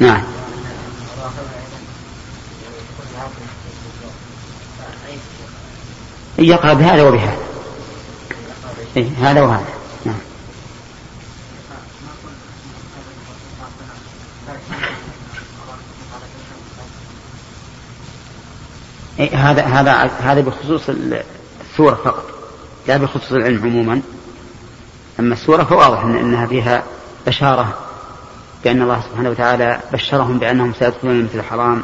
نعم. يقرأ بهذا وبهذا. إيه هذا وهذا. نعم. إيه هذا هذا هذا بخصوص السورة فقط. لا بخصوص العلم عموما. أما السورة فواضح إن إنها فيها بشارة بأن الله سبحانه وتعالى بشرهم بأنهم سيدخلون مثل الحرام.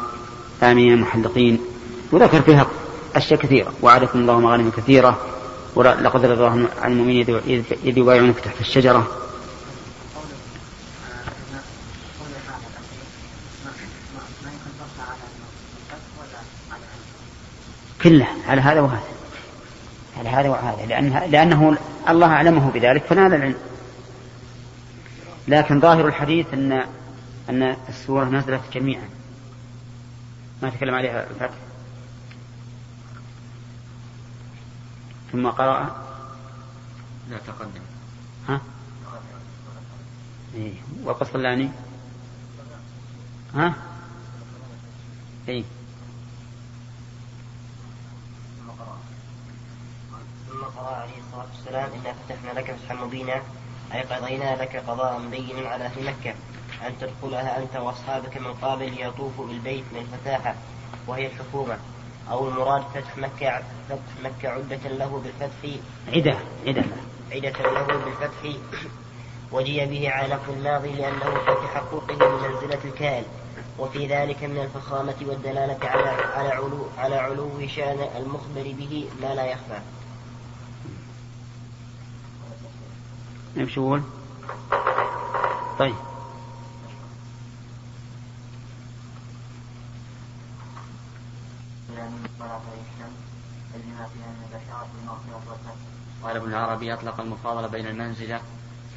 آمنين محلقين وذكر فيها أشياء كثيرة. وعدكم الله مغانم كثيرة. ولقد رضي الله عن المؤمنين إذ يبايعونك تحت الشجرة. كله. على هذا وهذا. على هذا وهذا. لأنه, لأنه الله أعلمه بذلك فنال العلم. لكن ظاهر الحديث أن أن السورة نزلت جميعا. ما تكلم عليها الفتح. ثم قرأ. لا تقدم. ها؟ إيه. والقسطلاني ها؟ إيه. قضى عليه الصلاة والسلام إنا فتحنا لك فتحا مبينا. أي قضينا لك قضاء بينا على أهل مكة. أن تدخلها أنت وأصحابك من قابل ليطوفوا بالبيت من الفتاحة وهي الحكومة. أو المراد فتح مكة فتح مكة عدة له بالفتح. عدة عدة. عدة له بالفتح. وجي به على لفظ الماضي لأنه في تحققه من منزلة الكائن وفي ذلك من الفخامة والدلالة على على علو على علو شأن المخبر به ما لا يخفى. إيش يقول؟ طيب قال ابن العربي أطلق المفاضلة بين المنزلة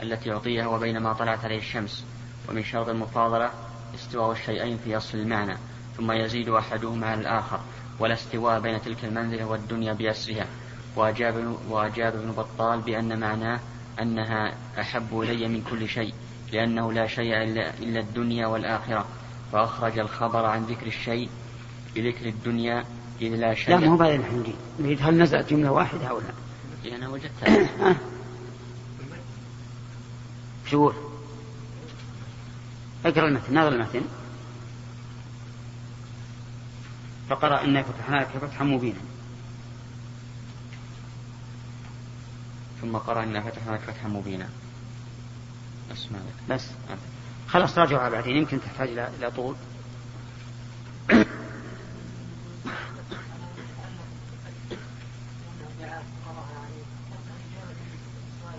التي يعطيها وبين ما طلعت عليه الشمس ومن شرط المفاضلة استواء الشيئين في أصل المعنى ثم يزيد أحدهما على الآخر ولا استواء بين تلك المنزلة والدنيا بأسرها وأجاب, وأجاب ابن بطال بأن معناه أنها أحب إلي من كل شيء لأنه لا شيء إلا الدنيا والآخرة. فأخرج الخبر عن ذكر الشيء بذكر الدنيا إذ لا شيء لا ما هو بعد الحين. نريد هل نزلت جملة واحدة أو لا؟ إيه أنا وجدتها. شو اقرأ المتن نظر المتن. فقرأ إنا فتحنا لك فتحا مبينا ثم قرأ إنا فتحنا لك فتحا مبينا. اسمع بس. خلاص راجعها بعدين. يمكن تحتاج إلى طول.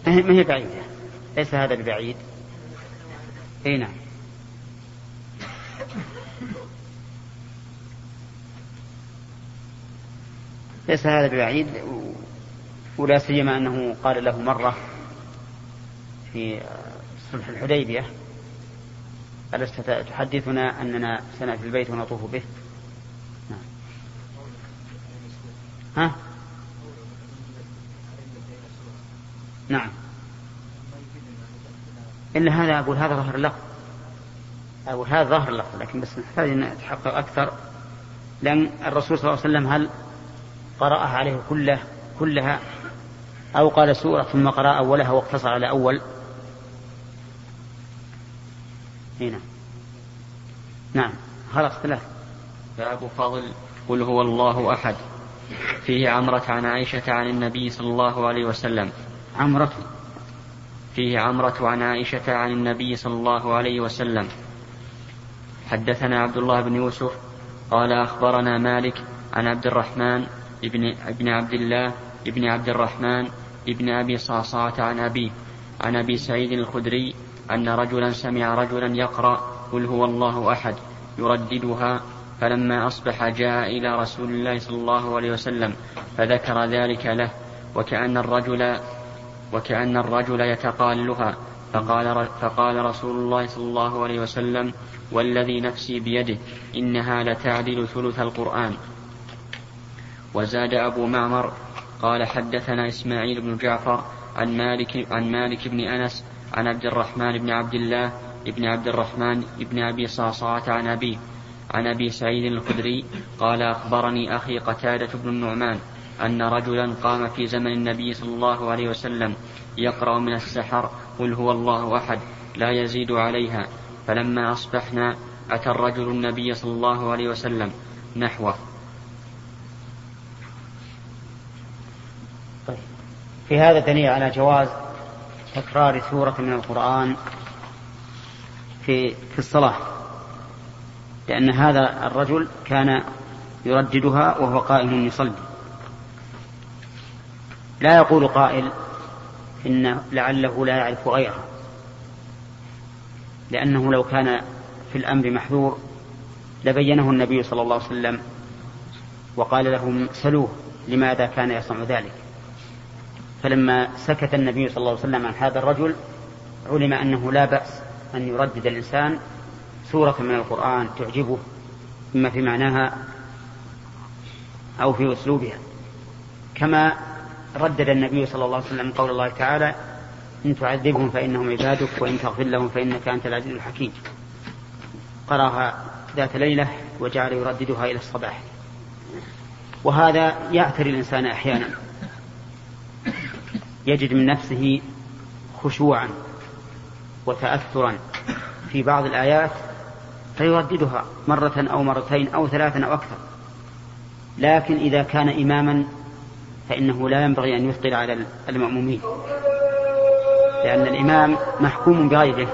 ما هي بعيدة؟ ليس هذا ببعيد إي نعم. ليس هذا ببعيد ولا سيما أنه قال له مرة في صلح الحديبية ألست تحدثنا أننا سنأتي البيت ونطوف به؟ نعم. ها؟ نعم. إن هذا أقول هذا ظهر اللفظ أقول هذا ظهر اللفظ لكن بس نحتاج أن نتحقق أكثر. لأن الرسول صلى الله عليه وسلم هل قرأها عليه كله؟ كلها أو قال سورة ثم قرأ أولها واقتصر على أول. هنا نعم. خلاص ثلاث باب فضل قل هو الله أحد. فيه عمرة عن عائشة عن النبي صلى الله عليه وسلم. عمرة. فيه عمرة عن عائشة عن النبي صلى الله عليه وسلم. حدثنا عبد الله بن يوسف قال أخبرنا مالك عن عبد الرحمن ابن ابن عبد الله ابن عبد الرحمن ابن أبي صعصعة عن أبيه عن أبي سعيد الخدري أن رجلا سمع رجلا يقرأ قل هو الله أحد يرددها فلما أصبح جاء إلى رسول الله صلى الله عليه وسلم فذكر ذلك له وكأن الرجل وكأن الرجل يتقالها فقال, فقال رسول الله صلى الله عليه وسلم والذي نفسي بيده إنها لتعدل ثلث القرآن. وزاد أبو معمر قال حدثنا إسماعيل بن جعفر عن مالك عن مالك بن أنس عن عبد الرحمن بن عبد الله بن عبد الرحمن بن أبي صعصعة عن أبيه عن أبي سعيد الخدري قال أخبرني أخي قتادة بن النعمان أن رجلا قام في زمن النبي صلى الله عليه وسلم يقرأ من السحر قل هو الله أحد لا يزيد عليها فلما أصبحنا أتى الرجل النبي صلى الله عليه وسلم نحوه في هذا دليل على جواز تكرار سورة من القرآن في في الصلاة لأن هذا الرجل كان يرددها وهو قائم يصلي. لا يقول قائل إن لعله لا يعرف غيرها لأنه لو كان في الأمر محذور لبينه النبي صلى الله عليه وسلم وقال لهم سلوه لماذا كان يصنع ذلك. فلما سكت النبي صلى الله عليه وسلم عن هذا الرجل علم أنه لا بأس أن يردد الإنسان سورة من القرآن تعجبه إما في معناها أو في أسلوبها. كما ردد النبي صلى الله عليه وسلم قول الله تعالى إن تعذبهم فإنهم عبادك وإن تغفر لهم فإنك أنت العزيز الحكيم. قرأها ذات ليلة وجعل يرددها إلى الصباح. وهذا يعتري الإنسان أحيانا. يجد من نفسه خشوعا وتأثرا في بعض الآيات فيرددها مرة أو مرتين أو ثلاثا أو أكثر. لكن إذا كان إماما فإنه لا ينبغي أن يثقل على المأمومين لأن الإمام محكوم بغيره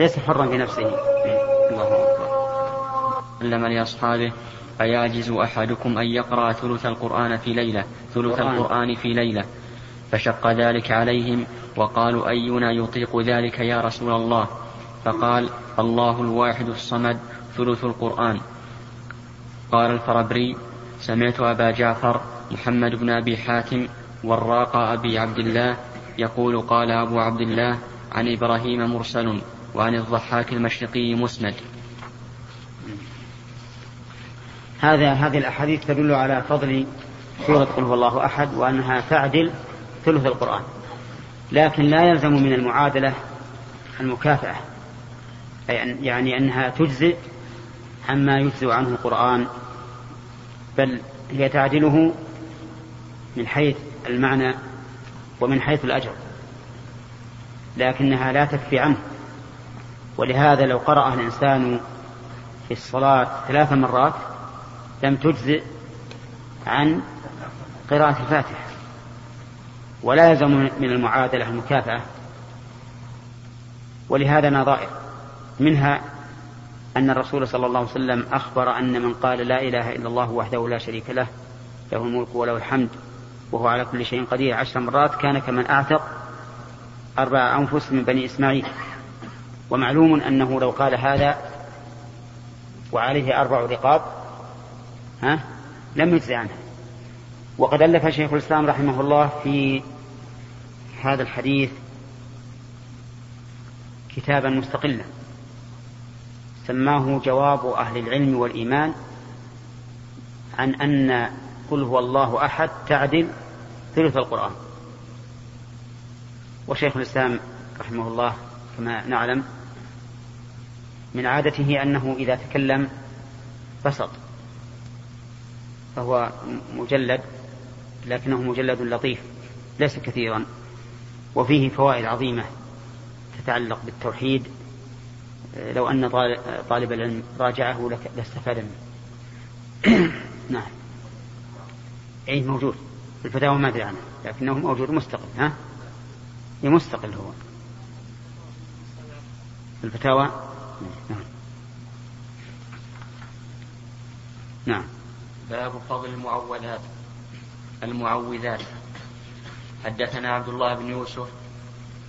ليس حرا في نفسه. الله أكبر. علم لأصحابه أيعجز أحدكم أن يقرأ ثلث القرآن في ليلة؟ ثلث القرآن في ليلة. فشق ذلك عليهم وقالوا أينا يطيق ذلك يا رسول الله؟ فقال الله الواحد الصمد ثلث القرآن. قال الفربري سمعت أبا جعفر محمد بن أبي حاتم وراق أبي عبد الله يقول قال أبو عبد الله عن إبراهيم مرسل وعن الضحاك المشرقي مسند. هذا هذه الأحاديث تدل على فضل سورة قل هو الله أحد وأنها تعدل ثلث القرآن لكن لا يلزم من المعادلة المكافأة أي يعني أنها تجزئ عما يجزئ عنه القرآن بل هي تعدله من حيث المعنى ومن حيث الأجر لكنها لا تكفي عنه. ولهذا لو قرأ الإنسان في الصلاة ثلاث مرات لم تجزئ عن قراءة الفاتحة. ولا يلزم من المعادلة المكافأة. ولهذا نظائر منها أن الرسول صلى الله عليه وسلم أخبر أن من قال لا إله إلا الله وحده لا شريك له له الملك وله الحمد وهو على كل شيء قدير. عشر مرات كان كمن أعتق أربع أنفس من بني إسماعيل. ومعلوم أنه لو قال هذا وعليه أربع رقاب ها لم يجزي عنه. وقد ألف شيخ الإسلام رحمه الله في هذا الحديث كتابا مستقلا سماه جواب أهل العلم والإيمان عن أن قل هو الله أحد تعدل ثلث القرآن. وشيخ الإسلام رحمه الله كما نعلم من عادته أنه إذا تكلم بسط فهو مجلد لكنه مجلد لطيف ليس كثيرا. وفيه فوائد عظيمة تتعلق بالتوحيد. لو أن طالب العلم راجعه لاستفاد منه. نعم. أي موجود. الفتاوى ما أدري عنه لكنه موجود مستقل ها؟ مستقل هو. الفتاوى؟ نعم. نعم. باب فضل المعوذات. المعوذات. حدثنا عبد الله بن يوسف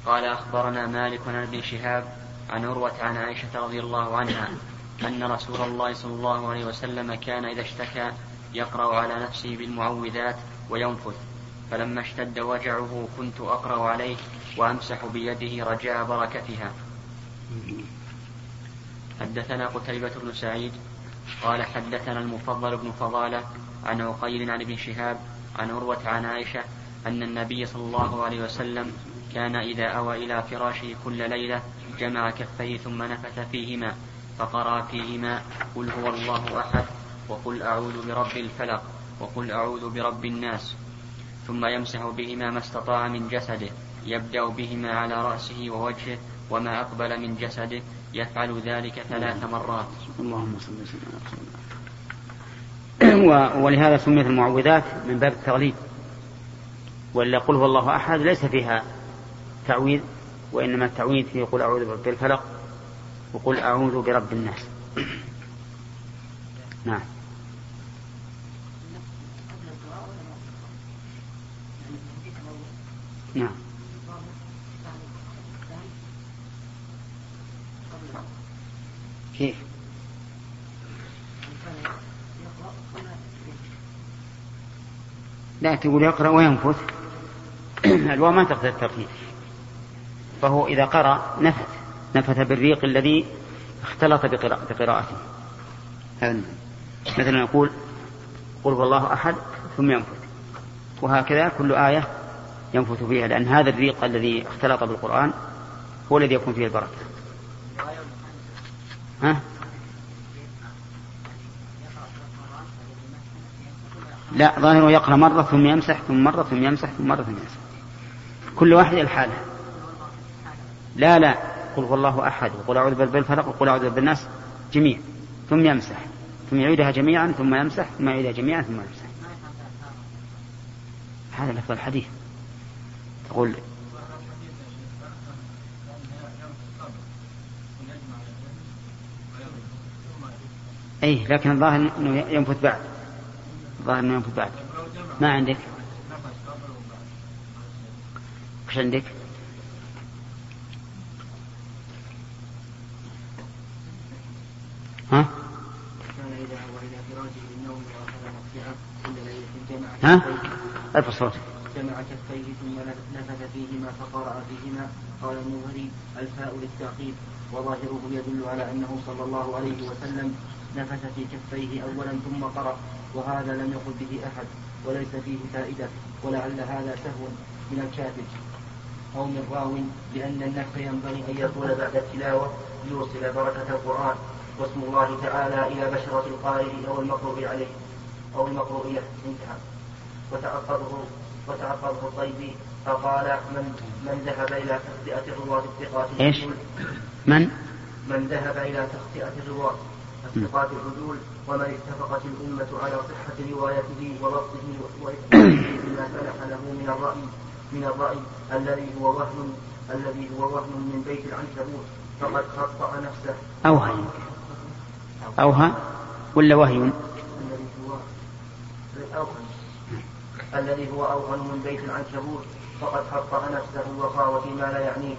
قال أخبرنا مالك عن ابن شهاب عن عروة عن عائشة رضي الله عنها أن رسول الله صلى الله عليه وسلم كان إذا اشتكى يقرأ على نفسه بالمعوذات وينفث فلما اشتد وجعه كنت أقرأ عليه وأمسح بيده رجاء بركتها. حدثنا قتيبة بن سعيد قال حدثنا المفضل بن فضالة عن عقيل عن ابن شهاب عن عروة عن عائشة أن النبي صلى الله عليه وسلم كان إذا أوى إلى فراشه كل ليلة جمع كفيه ثم نفث فيهما فقرأ فيهما قل هو الله أحد وقل أعوذ برب الفلق وقل أعوذ برب الناس. ثم يمسح بهما ما استطاع من جسده يبدأ بهما على رأسه ووجهه وما أقبل من جسده يفعل ذلك ثلاث مرات. اللهم صل وسلم ولهذا سميت المعوذات من باب التغليب. ولا قل هو الله أحد ليس فيها تعويذ وإنما التعويذ في قل أعوذ برب الفلق وقل أعوذ برب الناس. نعم. نعم. كيف؟ لا تقول يقرأ وينفث. الواو ما تقتضي الترتيب. فهو إذا قرأ نفث نفث بالريق الذي اختلط بقراءته. هذا مثلا يقول قل هو الله أحد ثم ينفث. وهكذا كل آية ينفث فيها لأن هذا الريق الذي اختلط بالقرآن هو الذي يكون فيه البركة. ها؟ لا ظاهره يقرأ مرة ثم يمسح ثم مرة ثم يمسح ثم مرة ثم يمسح. كل واحد الحالة لا لا. قل هو الله أحد. وقل أعوذ برب الفلق وقل أعوذ برب الناس. جميع. ثم يمسح. ثم يعيدها جميعا ثم يمسح ثم يعيدها جميعا ثم يمسح. هذا لفظ الحديث. تقول أي لكن الظاهر أنه ينفث بعد. الظاهر أنه ينفث بعد. ما عندك؟ وش عندك؟ ها؟ ها؟ ارفع صوتك جمع كفيه ثم نفث فيهما فقرأ فيهما. قال المنذري الفاء للتعقيب. وظاهره يدل على أنه صلى الله عليه وسلم نفث في كفيه أولا ثم قرأ وهذا لم يقل به أحد وليس فيه فائدة ولعل هذا سهو من الكاتب. أو من راو لأن النفخ ينبغي أن يطول بعد التلاوة ليوصل بركة القرآن واسم الله تعالى إلى بشرة القارئ أو المقروء عليه أو المقروء له انتهى وتعقبه وتعقبه الطيبي فقال من من ذهب إلى تخطئة الرواة الثقات إيش؟ من؟ من ذهب إلى تخطئة الرواة الثقات العدول ومن اتفقت الأمة على صحة روايته وضبطه وإثباته بما سنح له من الرأي من الرأي الذي هو وهم الذي هو وهم من بيت العنكبوت. فقد خطأ نفسه. أوهى أوهى ولا وهي؟ الذي هو أوهن الذي هو أوهن من بيت العنكبوت. فقد خطأ نفسه وخاض فيما لا يعنيه.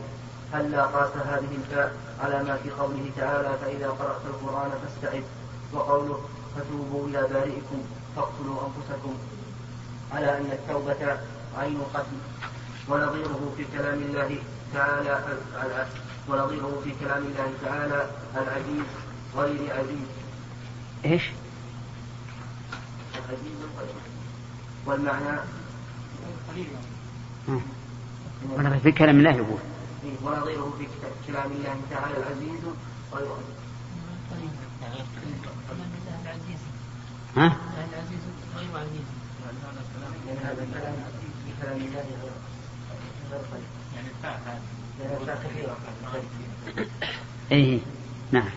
هلا قاس هذه الفاء على ما في قوله تعالى فإذا قرأت القرآن فاستعذ. وقوله فتوبوا إلى بارئكم فاقتلوا أنفسكم. على أن التوبة عين قتل ونظيره في كلام الله تعالى ونظيره في كلام الله تعالى العزيز غير عزيز. إيش؟ العزيز غير والمعنى ونظير في كلام الله يقول. ونظيره في كلام الله تعالى العزيز غير ها؟ العزيز غير عزيز. كلام الله غير يعني لأن كثيرة إيه. نعم.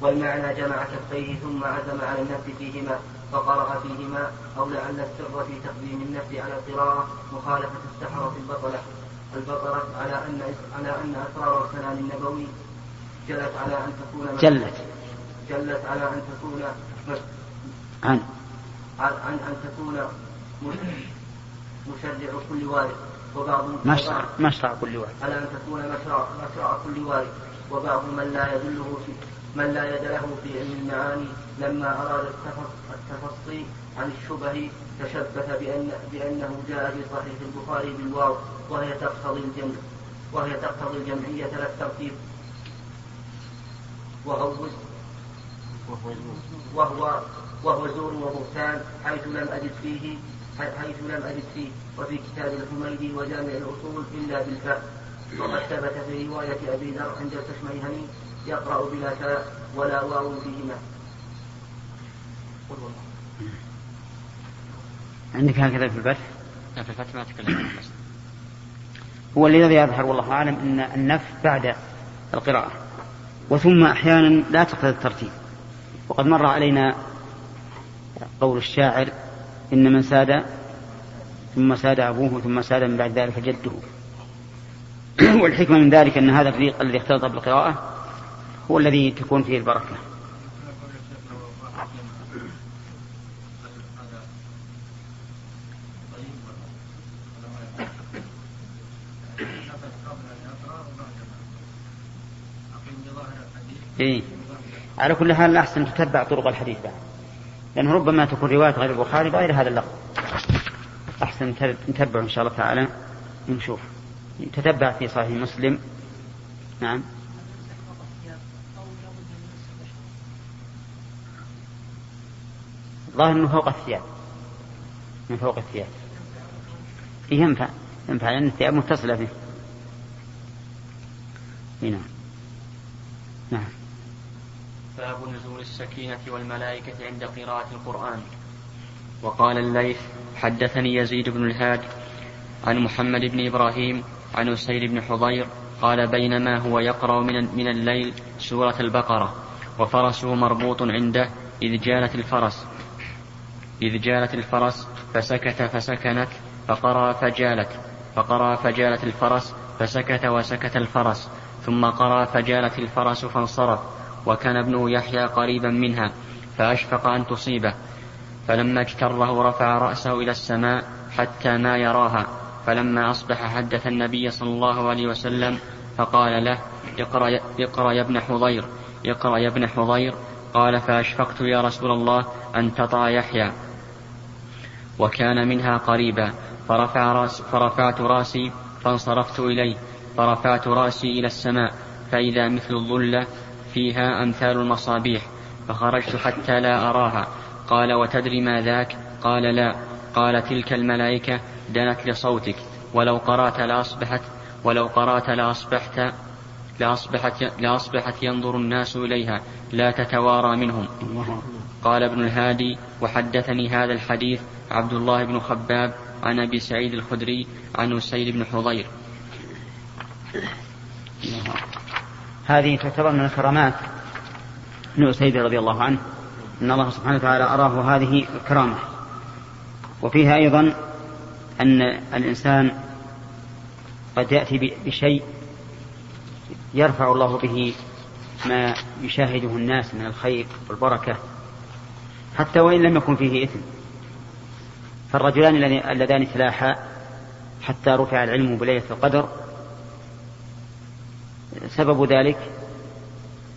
والمعنى جمع كفيه ثم عزم على النفس فيهما فقرأ فيهما أو لعل السر في تقديم النفس على القراءة مخالفة السحرة البطلة. البطلة على أن على أن أسرار الكلام النبوي جلت على أن تكون جلت. جلت على أن تكون عن. عن أن تكون مشرع كل وارث وبعض مشرع مشرع كل وارث على أن تكون مشرع مشرع كل وارث وبعض من لا يدله في من لا يد له في علم المعاني لما أراد التفصي عن الشبه تشبث بأن بأنه جاء في صحيح البخاري بالواو وهي تقتضي الجمع وهي تقتضي الجمعية لا الترتيب. وغوز وهو وهو زور وبهتان حيث لم أجد فيه حيث لم أجد فيه وفي كتاب الحميدي وجامع الأصول إلا بالفاء وقد ثبت في رواية أبي ذر عند الكشميهني يقرأ بلا تاء ولا واو فيهما. عندك هكذا في الفتح؟ لا في الفتح ما تكلم هو الذي يظهر والله أعلم أن النف بعد القراءة وثم أحيانا لا تقتضي الترتيب. وقد مر علينا قول الشاعر إن من ساد ثم ساد أبوه ثم ساد من بعد ذلك جده. والحكمة من ذلك أن هذا الفريق الذي اختلط بالقراءة هو الذي تكون فيه البركة. إيه؟ على كل حال الأحسن تتبع طرق الحديث بعد. لأنه ربما تكون رواية غير البخاري بغير هذا اللفظ. أحسن نتبع إن شاء الله تعالى ونشوف. تتبع في صحيح مسلم. نعم. الظاهر إنه فوق الثياب. من فوق الثياب. إيه ينفع. ينفع لأن الثياب متصلة به. نعم. نعم. باب نزول السكينة والملائكة عند قراءة القرآن. وقال الليث حدثني يزيد بن الهاد عن محمد بن إبراهيم عن أسير بن حضير قال بينما هو يقرأ من, من الليل سورة البقرة وفرسه مربوط عنده إذ جالت الفرس. إذ جالت الفرس فسكت فسكنت فقرأ فجالت فقرأ فجالت الفرس فسكت وسكت الفرس ثم قرأ فجالت الفرس فانصرف. وكان ابنه يحيى قريبا منها فأشفق أن تصيبه. فلما اجتره رفع رأسه إلى السماء حتى ما يراها. فلما أصبح حدث النبي صلى الله عليه وسلم فقال له اقرأ, اقرأ يا ابن حضير اقرأ يا ابن حضير. قال فأشفقت يا رسول الله أن تطع يحيى. وكان منها قريبا فرفع راس فرفعت رأسي فانصرفت إليه فرفعت رأسي إلى السماء. فإذا مثل الظلة فيها أمثال المصابيح فخرجت حتى لا أراها. قال وتدري ما ذاك؟ قال لا. قال تلك الملائكة دنت لصوتك ولو قرأت لأصبحت ولو قرأت لأصبحت لأصبحت, لأصبحت ينظر الناس إليها لا تتوارى منهم. قال ابن الهادي وحدثني هذا الحديث عبد الله بن خباب عن أبي سعيد الخدري عن أسيد بن حضير. هذه تعتبر من الكرامات. ابن أسيد رضي الله عنه. أن الله سبحانه وتعالى أراه هذه الكرامة وفيها أيضا أن الإنسان قد يأتي بشيء يرفع الله به ما يشاهده الناس من الخير والبركة. حتى وإن لم يكن فيه إثم. فالرجلان اللذان تلاحا حتى رفع العلم بليلة القدر سبب ذلك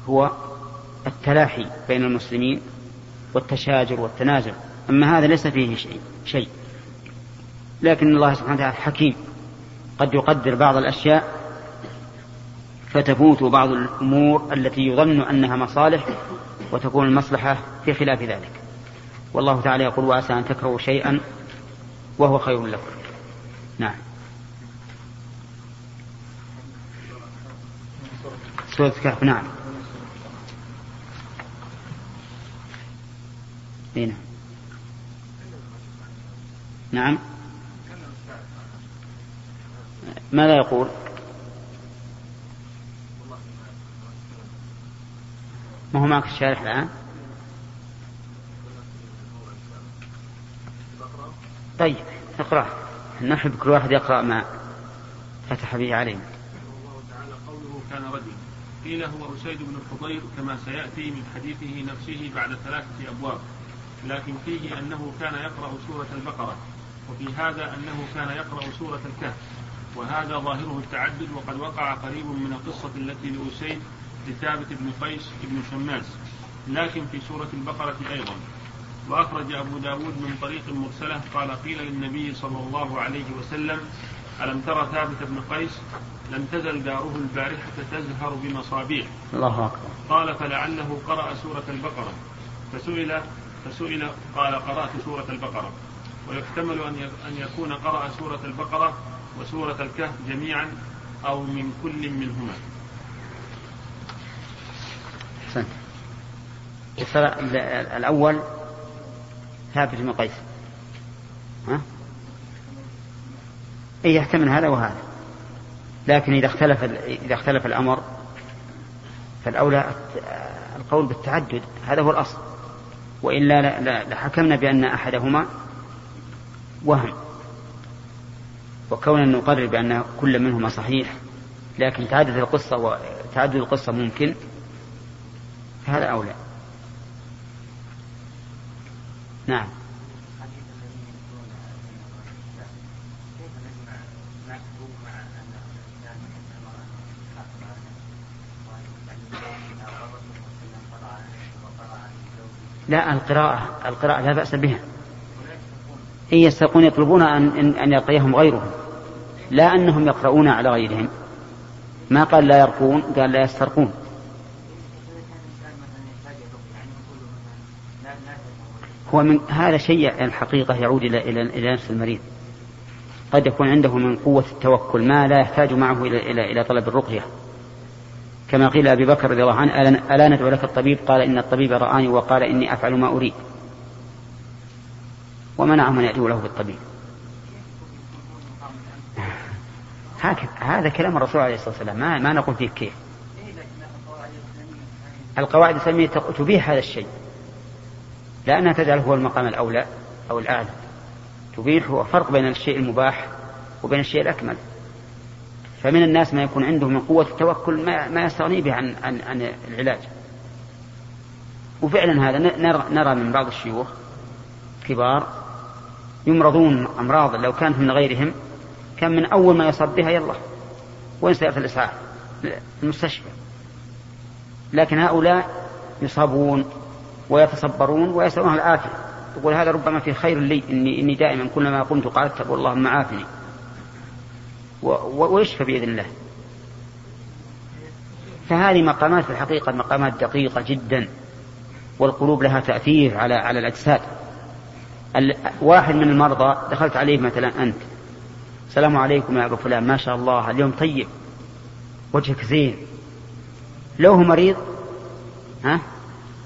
هو التلاحي بين المسلمين والتشاجر والتنازع. أما هذا ليس فيه شيء شيء. لكن الله سبحانه وتعالى حكيم. قد يقدر بعض الأشياء فتفوت بعض الأمور التي يظن أنها مصالح وتكون المصلحة في خلاف ذلك. والله تعالى يقول وعسى أن تكرهوا شيئا وهو خير لكم. نعم. سورة الكهف نعم. هنا نعم. ماذا يقول؟ ما هو معك الشارح الآن؟ طيب اقرأ. نحب كل واحد يقرأ ما فتح به علينا الله تعالى قوله كان رجل قيل هو أسيد بن الحضير كما سيأتي من حديثه نفسه بعد ثلاثة أبواب لكن فيه أنه كان يقرأ سورة البقرة وفي هذا أنه كان يقرأ سورة الكهف وهذا ظاهره التعدد وقد وقع قريب من القصة التي لأسيد لثابت بن قيس بن شماس لكن في سورة البقرة أيضا. وأخرج أبو داود من طريق مرسلة قال قيل للنبي صلى الله عليه وسلم ألم ترى ثابت بن قيس لم تزل داره البارحة تزهر بمصابيح. الله أكبر. قال فلعله قرأ سورة البقرة. فسئل فسئل قال قرأت سورة البقرة. ويحتمل أن أن يكون قرأ سورة البقرة وسورة الكهف جميعا أو من كل منهما. الأول ثابت بن قيس. ها؟ أي يحتمل هذا وهذا. لكن إذا اختلف إذا اختلف الأمر فالأولى القول بالتعدد. هذا هو الأصل. وإلا لحكمنا بأن أحدهما وهم. وكوننا نقرر بأن كل منهما صحيح لكن تعدد القصة وتعدد القصة ممكن فهذا أولى. نعم. لا القراءة القراءة لا بأس بها. إن يسترقون يطلبون أن أن يلقيهم غيرهم لا أنهم يقرؤون على غيرهم. ما قال لا يرقون قال لا يسترقون. هو من هذا شيء الحقيقة يعود إلى إلى إلى نفس المريض. قد يكون عنده من قوة التوكل ما لا يحتاج معه إلى إلى إلى طلب الرقية. كما قيل أبي بكر رضي الله عنه ألا ندعو لك الطبيب؟ قال إن الطبيب رآني وقال إني أفعل ما أريد. ومنعهم أن يأتوا له بالطبيب. هكذا هذا كلام الرسول عليه الصلاة والسلام. ما, ما نقول فيه كيف. القواعد الإسلامية تبيح هذا الشيء. لأنها تجعل هو المقام الأولى أو الأعلى. تبيح هو فرق بين الشيء المباح وبين الشيء الأكمل. فمن الناس ما يكون عنده من قوة التوكل ما, ما يستغني به عن, عن, عن العلاج. وفعلا هذا نرى, نرى من بعض الشيوخ كبار يمرضون أمراض لو كانت من غيرهم كان من أول ما يصاب بها يلا وين سيأتي الإسعاف المستشفى. لكن هؤلاء يصابون ويتصبرون ويسألون العافية. يقول هذا ربما في خير لي إني, إني دائما كلما قمت قالت اللهم عافني. ويشفى بإذن الله. فهذه مقامات في الحقيقة مقامات دقيقة جدا والقلوب لها تأثير على على الأجساد. واحد من المرضى دخلت عليه مثلا أنت. السلام عليكم يا أبو فلان ما شاء الله اليوم طيب. وجهك زين. لو هو مريض ها؟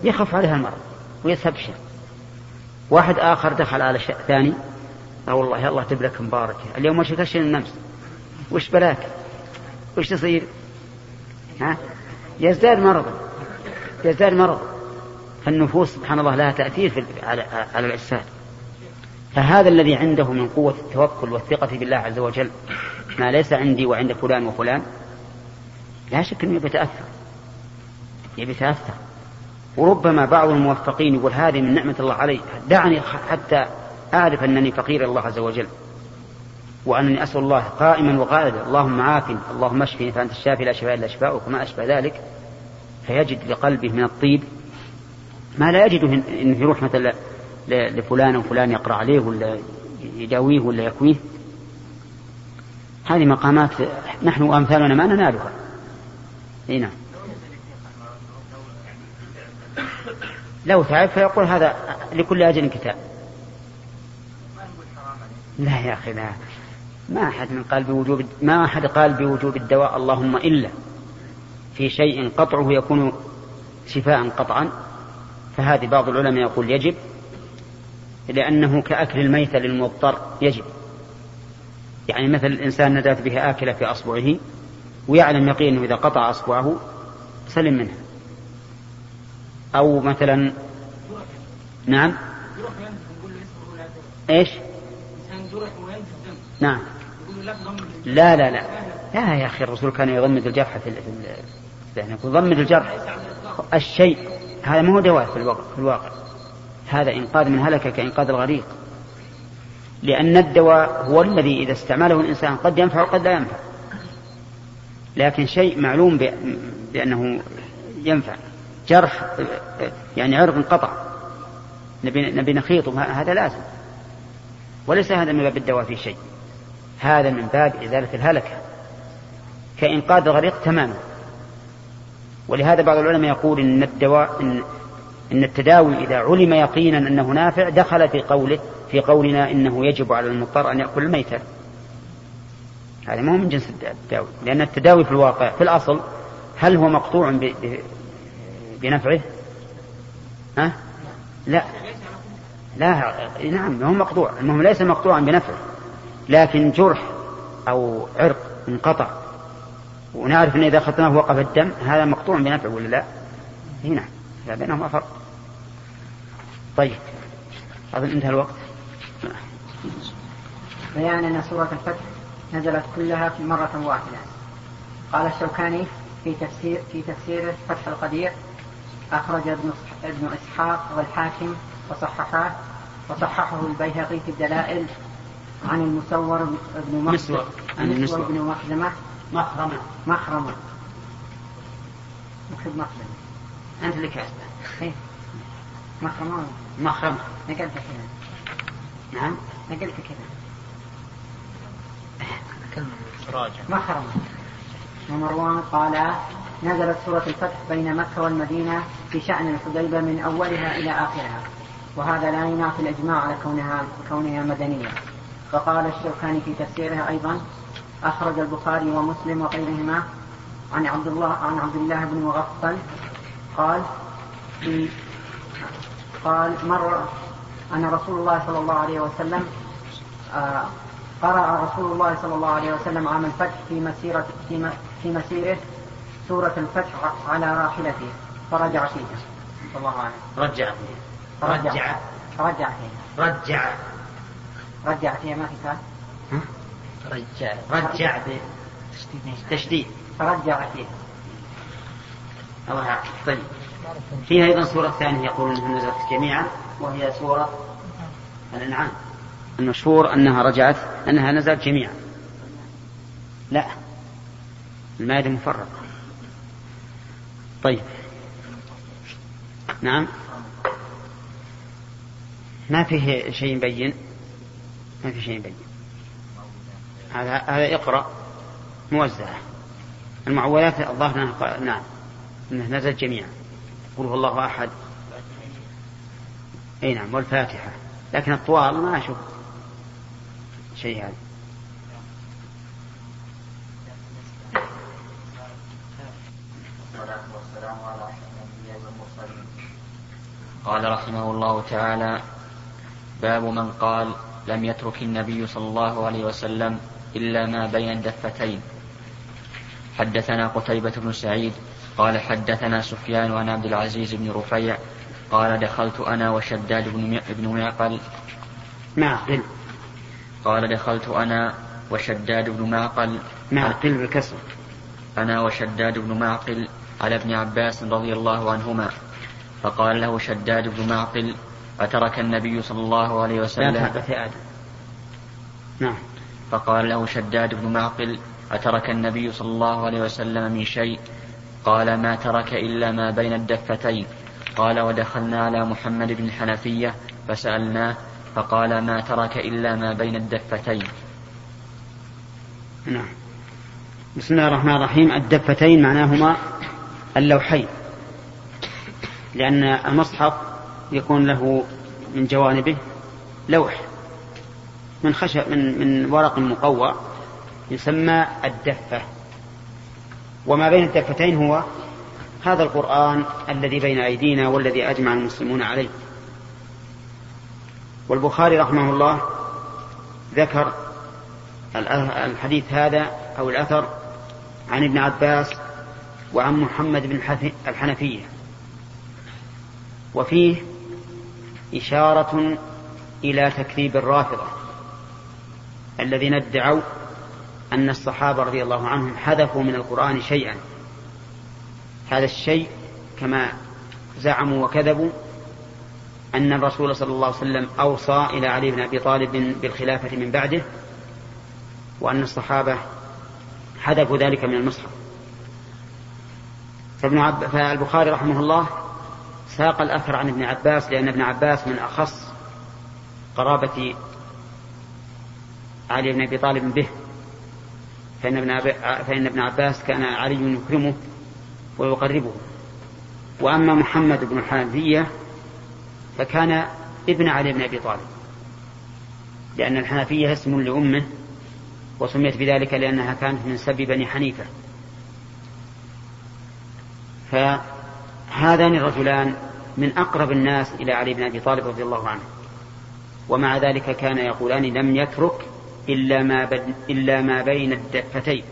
يخف عليها المرض ويستبشر واحد آخر دخل على شيء ثاني. والله الله تبلك مبارك. اليوم وش تشن النمس. وش بلاك؟ وش تصير؟ ها؟ يزداد مرضا يزداد مرض. فالنفوس سبحان الله لها تأثير في على, على الأجساد. فهذا الذي عنده من قوة التوكل والثقة بالله عز وجل ما ليس عندي وعند فلان وفلان لا شك أنه يتأثر. يتأثر. وربما بعض الموفقين يقول هذه من نعمة الله علي. دعني حتى أعرف أنني فقير الله عز وجل. وأنني أسأل الله قائما وقائدا اللهم عافني اللهم اشفني فأنت الشافي لا شفاء إلا شفاءك وما أشبه ذلك. فيجد لقلبه من الطيب ما لا يجده إنه يروح مثلا لفلان وفلان يقرأ عليه ولا يداويه ولا يكويه. هذه مقامات نحن وأمثالنا ما ننالها. إي نعم. لو تعب فيقول هذا لكل أجل كتاب. لا يا أخي لا. ما أحد من قال بوجوب ما أحد قال بوجوب الدواء اللهم إلا. في شيء قطعه يكون شفاء قطعا. فهذه بعض العلماء يقول يجب لأنه كأكل الميتة للمضطر يجب. يعني مثل الإنسان ندات به آكلة في أصبعه ويعلم يقين إذا قطع أصبعه سلم منها. أو مثلا نعم؟ إيش؟ نعم. لا لا لا. لا يا أخي الرسول كان يضمد الجرح في يعني يقول ضمد الجرح الشيء هذا ما هو دواء في الواقع, في الواقع. هذا إنقاذ من هلكة كإنقاذ الغريق. لأن الدواء هو الذي إذا استعمله الإنسان قد ينفع وقد لا ينفع. لكن شيء معلوم بأنه ينفع. جرح يعني عرق انقطع نبي, نبي نخيطه هذا لازم وليس هذا من باب الدواء في شيء. هذا من باب إزالة الهلكة. كإنقاذ الغريق تماما. ولهذا بعض العلماء يقول إن الدواء إن, إن التداوي إذا علم يقينا أنه نافع دخل في قوله في قولنا إنه يجب على المضطر أن يأكل الميتة. هذا ما هو من جنس التداوي لأن التداوي في الواقع في الأصل هل هو مقطوع. بنفعه؟ ها؟ لا. لا نعم هو مقطوع. المهم ليس مقطوعا بنفعه. لكن جرح أو عرق انقطع. ونعرف أن إذا أخذناه وقف الدم هذا مقطوع بنفعه ولا لا؟ هنا نعم لا بينهما فرق. طيب أظن انتهى الوقت. بيان أن سورة الفتح نزلت كلها في مرة واحدة. قال الشوكاني في تفسير في تفسيره فتح القدير أخرج ابن ابن إسحاق والحاكم وصححاه وصححه البيهقي في الدلائل عن المسور بن مسور المسور بن مخزمة مخرمة مخرمة مكتب مخزمة أنت اللي كاتبة. إيه. مخرمة مخرمة نقلت كذا نعم. نقلت كذا راجع. مخرمة ومروان قال نزلت سورة الفتح بين مكة والمدينة في شأن الحديبة من أولها إلى آخرها. وهذا لا ينافي الإجماع على كونها كونها مدنية. وقال الشوكاني في تفسيرها أيضا أخرج البخاري ومسلم وغيرهما عن عبد الله عن عبد الله بن مغفل قال في قال مر أن رسول الله صلى الله عليه وسلم آه قرأ رسول الله صلى الله عليه وسلم عام الفتح في مسيرة في, في مسيره سورة الفتح على راحلته فرجع فيها. الله أعلم. رجع فيها. رجع. رجع فيها. رجع. رجع فيها ما في كان رجع. رجع. بتشديد فرجع فيها. الله يعافيك. طيب. فيها أيضا سورة ثانية يقول أنها نزلت جميعا وهي سورة الأنعام. المشهور أنها رجعت أنها نزلت جميعا. لا. المائدة مفرقة. طيب. نعم. ما فيه شيء يبين ما في شيء يبين. هذا هذا إقرأ موزعة. المعوذات الظاهر نعم. إنها نزلت جميعا. قل هو الله أحد. إي نعم والفاتحة. لكن الطوال ما أشوف شيء هذا. قال رحمه الله تعالى باب من قال لم يترك النبي صلى الله عليه وسلم إلا ما بين الدفتين. حدثنا قتيبة بن سعيد قال حدثنا سفيان عن عبد العزيز بن رفيع قال دخلت أنا وشداد بن معقل. معقل. قال دخلت أنا وشداد بن معقل. معقل بالكسر. أنا وشداد بن معقل على ابن عباس رضي الله عنهما فقال له شداد بن معقل أترك النبي صلى الله عليه وسلم لا آدم نعم. فقال له شداد بن معقل أترك النبي صلى الله عليه وسلم من شيء؟ قال ما ترك إلا ما بين الدفتين. قال ودخلنا على محمد بن الحنفية فسألناه فقال ما ترك إلا ما بين الدفتين. نعم. بسم الله الرحمن الرحيم. الدفتين معناهما اللوحين لأن المصحف يكون له من جوانبه لوح من خشب من من ورق مقوى يسمى الدفة. وما بين الدفتين هو هذا القرآن الذي بين أيدينا والذي أجمع المسلمون عليه. والبخاري رحمه الله ذكر الحديث هذا أو الأثر عن ابن عباس وعن محمد بن الحنفية. وفيه إشارة إلى تكذيب الرافضة الذين ادعوا أن الصحابة رضي الله عنهم حذفوا من القرآن شيئا. هذا الشيء كما زعموا وكذبوا أن الرسول صلى الله عليه وسلم أوصى إلى علي بن أبي طالب بالخلافة من بعده وأن الصحابة حذفوا ذلك من المصحف. فابن عب... فالبخاري رحمه الله ساق الأثر عن ابن عباس لأن ابن عباس من أخص قرابة علي بن أبي طالب به. فإن ابن. فإن ابن عباس كان علي يكرمه ويقربه. وأما محمد بن الحنفية فكان ابن علي بن أبي طالب. لأن الحنفية اسم لأمه وسميت بذلك لأنها كانت من سب بني حنيفة. فهذان الرجلان من أقرب الناس إلى علي بن أبي طالب رضي الله عنه. ومع ذلك كان يقولان لم يترك إلا ما, إلا ما بين الدفتين.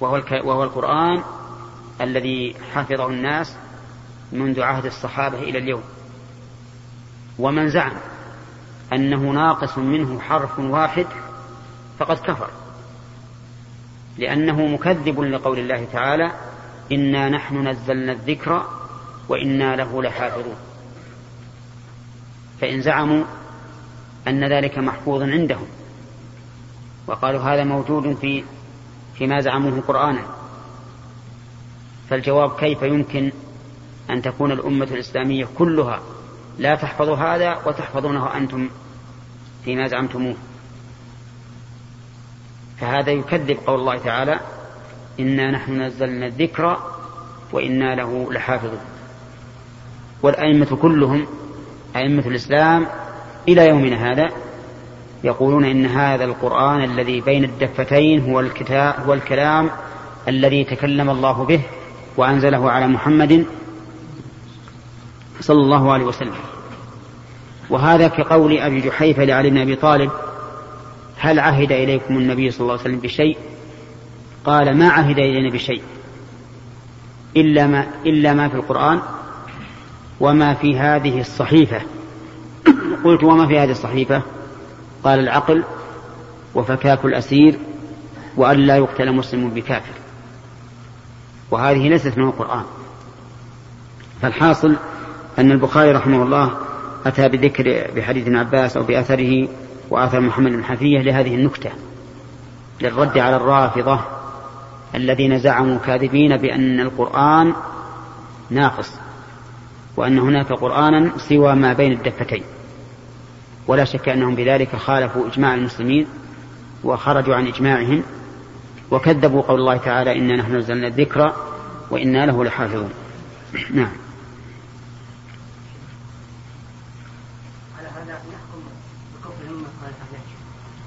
وهو, وهو القرآن الذي حفظه الناس منذ عهد الصحابة إلى اليوم. ومن زعم أنه ناقص منه حرف واحد فقد كفر. لأنه مكذب لقول الله تعالى إنا نحن نزلنا الذكر وإنا له لحافظون. فإن زعموا أن ذلك محفوظ عندهم. وقالوا هذا موجود في فيما زعموه قرآنا. فالجواب كيف يمكن أن تكون الأمة الإسلامية كلها لا تحفظ هذا وتحفظونه أنتم فيما زعمتموه؟ فهذا يكذب قول الله تعالى إنا نحن نزلنا الذكر وإنا له لحافظون. والأئمة كلهم أئمة الإسلام إلى يومنا هذا يقولون إن هذا القرآن الذي بين الدفتين هو الكتاب هو الكلام الذي تكلم الله به وأنزله على محمد صلى الله عليه وسلم. وهذا كقول أبي جحيفة لعلي بن أبي طالب هل عهد إليكم النبي صلى الله عليه وسلم بشيء؟ قال ما عهد إلينا بشيء إلا ما, إلا ما في القرآن وما في هذه الصحيفة. قلت وما في هذه الصحيفة؟ قال العقل وفكاك الأسير وأن لا يقتل مسلم بكافر. وهذه ليست من القرآن. فالحاصل أن البخاري رحمه الله أتى بذكر بحديث ابن عباس أو بأثره وآثر محمد بن حفية لهذه النكتة للرد على الرافضة الذين زعموا كاذبين بأن القرآن ناقص وأن هناك قرآنا سوى ما بين الدفتين. ولا شك أنهم بذلك خالفوا إجماع المسلمين وخرجوا عن إجماعهم وكذبوا قول الله تعالى إنا نحن نزلنا الذكر وإنا له لحافظون. نعم.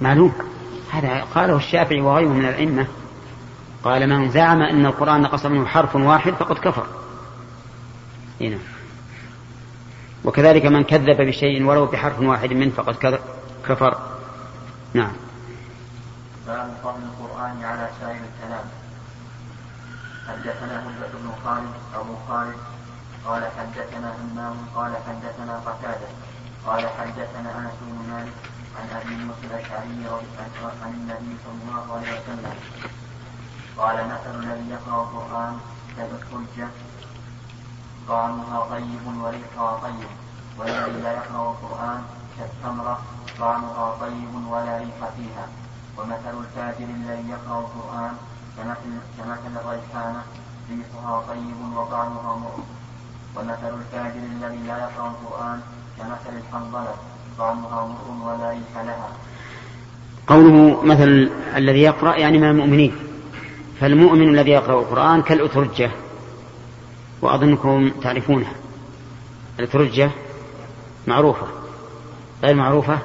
معلوم. هذا قاله الشافعي وغيره من الأئمة. قال من زعم أن القرآن نقص منه حرف واحد فقد كفر. هنا وكذلك من كذب بشيء ولو بحرف واحد منه فقد كفر. نعم. باب فضل القرآن على سائر الكلام. حدثنا هبة بن خالد أبو خالد؟ قال حدثنا همام قال حدثنا قتادة؟ قال حدثنا أنس بن مالك؟ عن أبي موسى الأشعري عن النبي صلى الله عليه وسلم. قال مثل الذي يقرأ القرآن كالحجه طعمها طيب وريحها طيب. والذي لا يقرأ القرآن كالتمرة طعمها طيب ولا ريح فيها. ومثل الفاجر الذي يقرأ القرآن كمثل كمثل الريحانة ريحها طيب وطعمها مر. ومثل الفاجر الذي لا يقرأ القرآن كمثل الحنظلة طعمها مر ولا ريح لها. قوله مثل الذي يقرأ يعني من المؤمنين. فالمؤمن الذي يقرأ القرآن كالأترجة وأظنكم تعرفونها. الأترجة معروفة. غير معروفة؟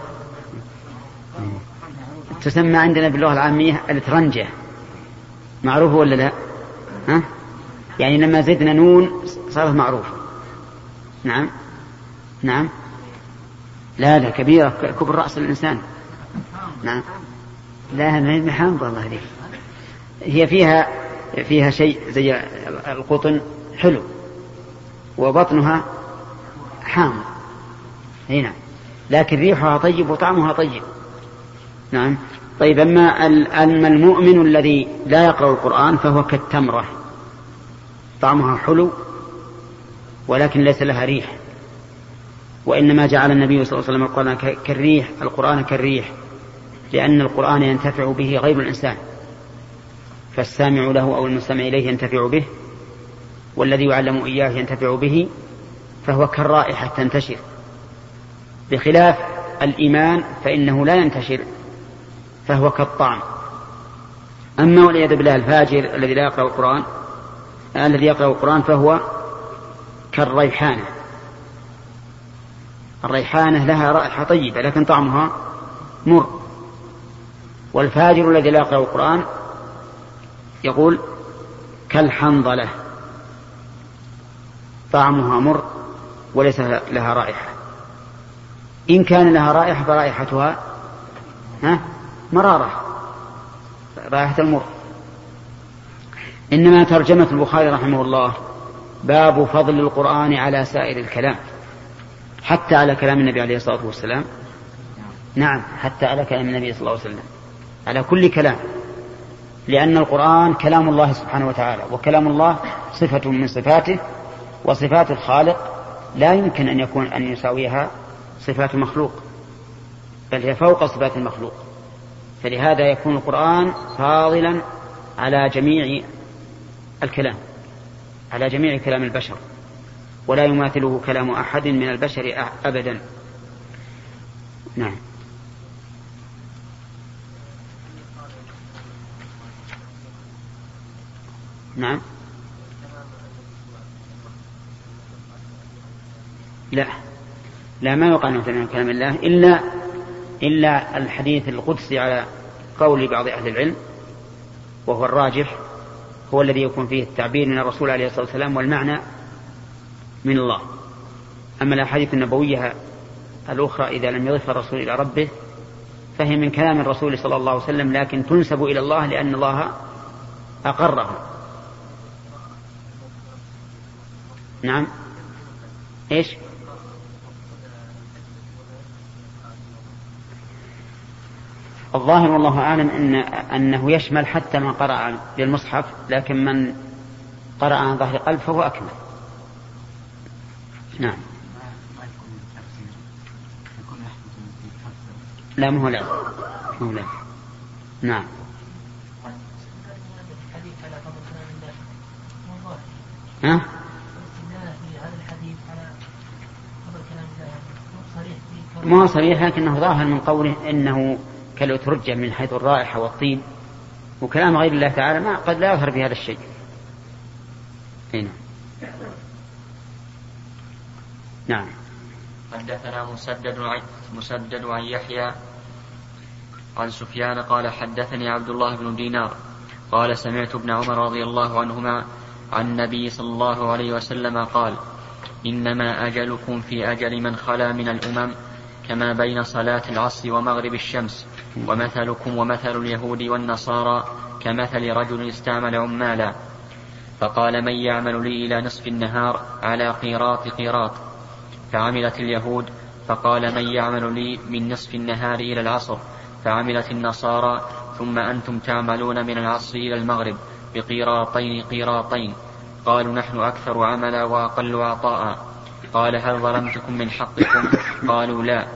تسمى عندنا باللغة العامية الترنجة معروفة ولا لا؟ ها؟ يعني لما زدنا نون صارت معروفة نعم. نعم. لا لا كبيرة كبر رأس الإنسان. نعم. لا ما حامضة الله عليك هي فيها فيها شيء زي القطن حلو وبطنها حامض هنا لكن ريحها طيب وطعمها طيب. نعم. طيب أما أما المؤمن الذي لا يقرأ القرآن فهو كالتمرة. طعمها حلو ولكن ليس لها ريح. وإنما جعل النبي صلى الله عليه وسلم القرآن كالريح القرآن كالريح لأن القرآن ينتفع به غير الإنسان. فالسامع له أو المستمع إليه ينتفع به والذي يعلم إياه ينتفع به فهو كالرائحة تنتشر. بخلاف الإيمان فإنه لا ينتشر فهو كالطعم. أما والعياذ بالله الفاجر الذي لا يقرأ القرآن الذي يقرأ القرآن فهو كالريحانة. الريحانة لها رائحة طيبة لكن طعمها مر. والفاجر الذي لا يقرأ القرآن يقول كالحنظلة طعمها مر وليس لها رائحة. إن كان لها رائحة فرائحتها ها مرارة رائحة المر. إنما ترجمة البخاري رحمه الله باب فضل القرآن على سائر الكلام حتى على كلام النبي عليه الصلاة والسلام. نعم حتى على كلام النبي صلى الله عليه وسلم على كل كلام. لأن القرآن كلام الله سبحانه وتعالى وكلام الله صفة من صفاته وصفات الخالق لا يمكن أن يكون أن يساويها صفات المخلوق بل هي فوق صفات المخلوق. فلهذا يكون القرآن فاضلا على جميع الكلام على جميع كلام البشر ولا يماثله كلام أحد من البشر أبدا. نعم. نعم. لا. لا ما يقال انه من كلام الله إلا إلا الحديث القدسي على قول بعض أهل العلم وهو الراجح هو الذي يكون فيه التعبير من الرسول عليه الصلاة والسلام والمعنى من الله. أما الأحاديث النبوية الأخرى إذا لم يضف الرسول إلى ربه فهي من كلام الرسول صلى الله عليه وسلم لكن تنسب إلى الله لأن الله اقره نعم. إيش؟ الظاهر والله أعلم أن أنه يشمل حتى من قرأ بالمصحف لكن من قرأ عن ظهر قلب فهو أكمل. نعم. لا مو لا مو لا نعم. ها؟ ما صريح لكنه ظاهر من قوله إنه كالأترجة من حيث الرائحة والطيب وكلام غير الله تعالى ما قد لا يظهر في هذا الشيء هنا نعم. حدثنا مسدد عن مسدد عن يحيى عن سفيان قال حدثني عبد الله بن دينار قال سمعت ابن عمر رضي الله عنهما عن النبي صلى الله عليه وسلم قال إنما أجلكم في أجل من خلا من الأمم كما بين صلاة العصر ومغرب الشمس ومثلكم ومثل اليهود والنصارى كمثل رجل استعمل عمالا. فقال من يعمل لي إلى نصف النهار على قيراط قيراط. فعملت اليهود فقال من يعمل لي من نصف النهار إلى العصر. فعملت النصارى ثم أنتم تعملون من العصر إلى المغرب بقيراطين قيراطين. قالوا نحن أكثر عملا وأقل عطاء. قال هل ظلمتكم من حقكم؟ قالوا لا.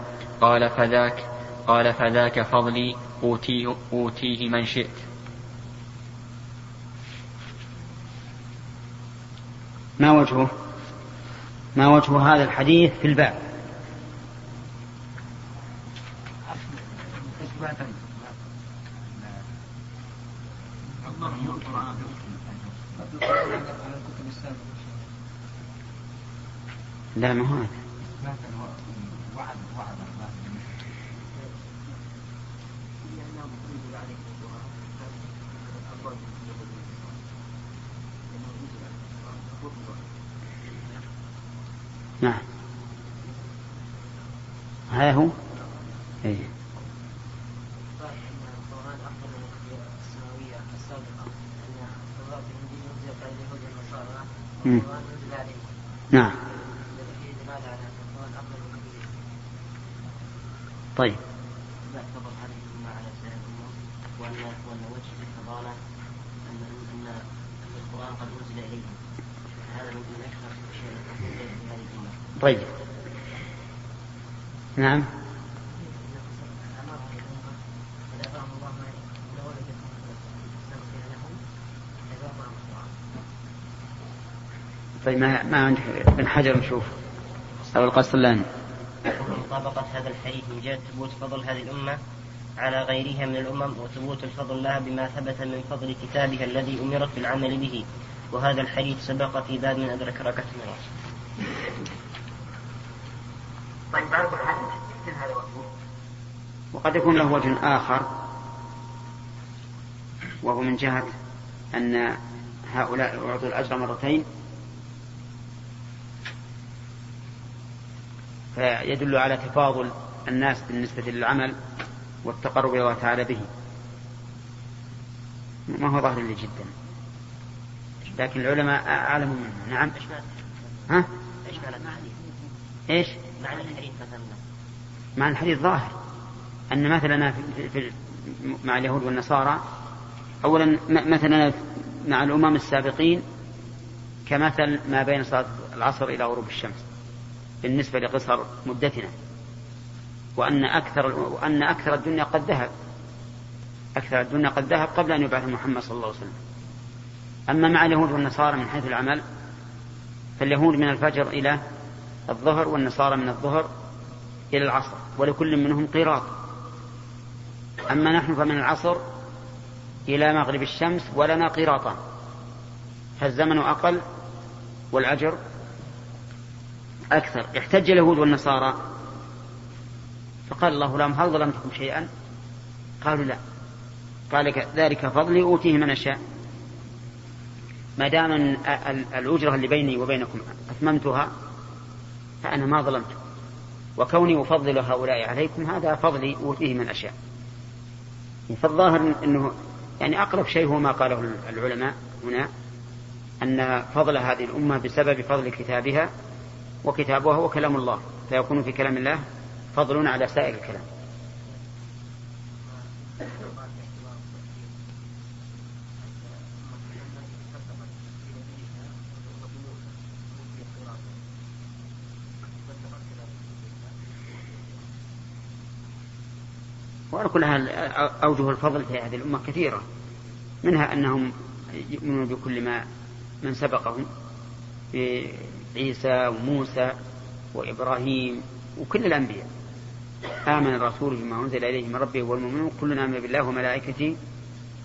قال فذاك قال فذاك فضلي أوتيه, أوتيه من شئت. ما وجهه؟ ما وجه هذا الحديث في الباب؟ لا ما هو هذا. نعم. هذا هو؟ إيه. نعم. طيب. وأن وجه الفضالة أن أن القرآن قد أنزل إليهم. هذا من أكثر شيء في هذه الامه طيب. نعم. طيب ما ما عندك ابن حجر نشوف. أو القسطلاني طابقت هذا الحديث من جهة ثبوت فضل هذه الأمة على غيرها من الأمم وثبوت الفضل لها بما ثبت من فضل كتابها الذي أمرت بالعمل به. وهذا الحديث سبق في باب من أدرك ركعة من طيب بعض الحديث هذا وقد يكون له وجه آخر وهو من جهة أن هؤلاء أعطوا الأجر مرتين فيدل على تفاضل الناس بالنسبة للعمل والتقرب إلى الله تعالى به. ما هو ظاهر لي جدا. لكن العلماء أعلم منه. نعم. ها؟ إيش معنى الحديث؟ مثلا. معنى الحديث ظاهر. أن مثلنا في, في مع اليهود والنصارى أولا مثلنا مع الأمم السابقين كمثل ما بين صلاة العصر إلى غروب الشمس. بالنسبة لقصر مدتنا. وأن أكثر وأن أكثر الدنيا قد ذهب. أكثر الدنيا قد ذهب قبل أن يبعث محمد صلى الله عليه وسلم. أما مع اليهود والنصارى من حيث العمل فاليهود من الفجر إلى الظهر والنصارى من الظهر إلى العصر ولكل منهم قيراط. أما نحن فمن العصر إلى مغرب الشمس ولنا قيراطان. فالزمن أقل والأجر أكثر. احتج اليهود والنصارى. فقال الله لهم هل ظلمتكم شيئا؟ قالوا لا. قال ذلك فضلي أوتيه من أشاء. ما دام الأجرة اللي بيني وبينكم أتممتها فأنا ما ظلمتكم وكوني أفضل هؤلاء عليكم هذا فضلي أوتيه من أشاء. فالظاهر أنه يعني أقرب شيء هو ما قاله العلماء هنا أن فضل هذه الأمة بسبب فضل كتابها وكتابها هو كلام الله فيكون في كلام الله فضل على سائر الكلام. وعلى كل أوجه الفضل في هذه الأمة كثيرة منها أنهم يؤمنون بكل ما من سبقهم. بعيسى وموسى وإبراهيم وكل الأنبياء. آمن الرسول بما أنزل إليه من ربه والمؤمنون كلنا آمن بالله وملائكته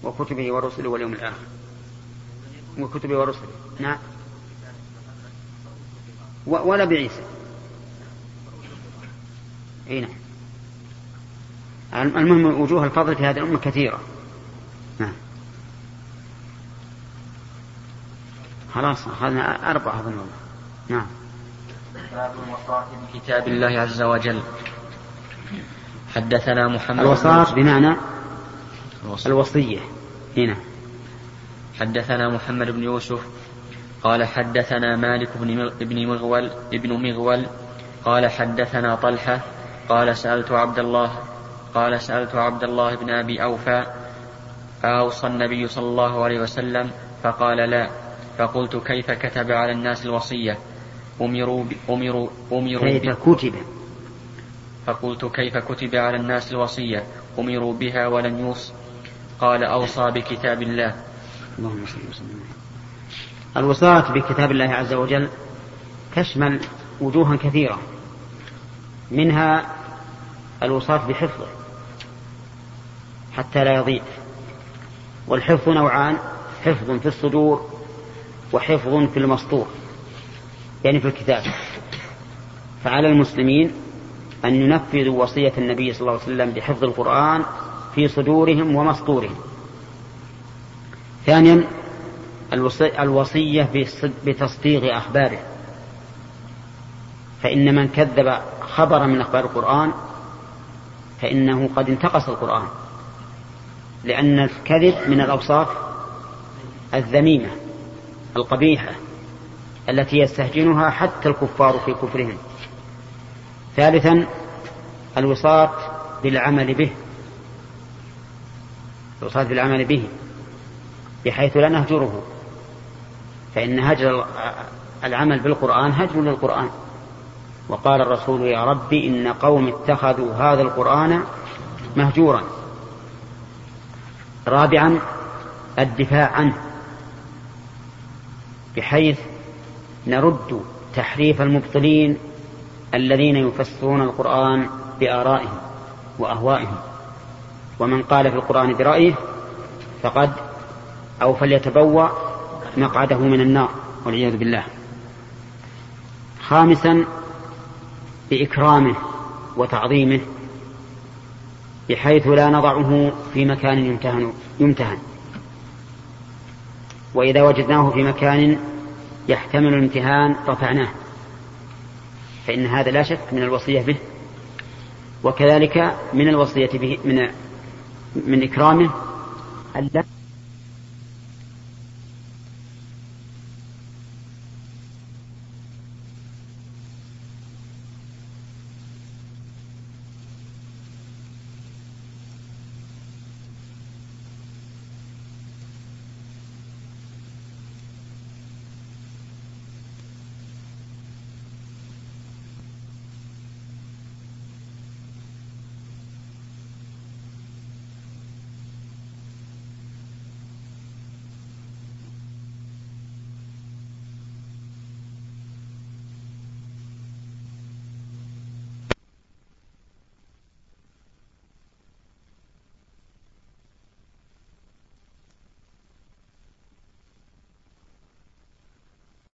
وكتبه ورسله واليوم الآخر. وكتبه ورسله. نعم. ولا بعيسى. إي نعم. المهم وجوه الفضل في هذه الأمة كثيرة. نعم. خلاص أخذنا أربعة أظن والله نعم. باب الوصاة بكتاب الله عز وجل. حدثنا محمد الوصاة بمعنى الوصية. هنا. حدثنا محمد بن يوسف. قال حدثنا مالك بن مغول ابن مغول. قال حدثنا طلحة. قال سألت عبد الله قال سألت عبد الله بن أبي أوفى. أوصى النبي صلى الله عليه وسلم فقال لا. فقلت كيف كتب على الناس الوصية؟ أمروا أمروا أمروا كيف كتب؟ فقلت كيف كتب على الناس الوصية؟ أمروا بها ولن يوص. قال أوصى بكتاب الله. اللهم صل وسلم. الوصاة بكتاب الله عز وجل تشمل وجوها كثيرة. منها الوصاة بحفظه حتى لا يضيع. والحفظ نوعان حفظ في الصدور وحفظ في المسطور يعني في الكتاب. فعلى المسلمين أن ينفذوا وصية النبي صلى الله عليه وسلم بحفظ القرآن في صدورهم ومسطورهم. ثانيا الوصية بتصديق أخباره. فإن من كذب خبرا من أخبار القرآن فإنه قد انتقص القرآن لأن الكذب من الأوصاف الذميمة. القبيحة التي يستهجنها حتى الكفار في كفرهم. ثالثا الوصاة بالعمل به. الوصاة بالعمل به بحيث لا نهجره. فإن هجر العمل بالقرآن هجر للقرآن. وقال الرسول يا رب إن قوم اتخذوا هذا القرآن مهجورا. رابعا الدفاع عنه. بحيث نرد تحريف المبطلين الذين يفسرون القرآن بآرائهم وأهوائهم. ومن قال في القرآن برأيه فقد أو فليتبوأ مقعده من النار والعياذ بالله. خامسا بإكرامه وتعظيمه بحيث لا نضعه في مكان يمتهن, يمتهن. وإذا وجدناه في مكان يحتمل الامتهان رفعناه. فإن هذا لا شك من الوصية به وكذلك من الوصية به من من إكرامه ألا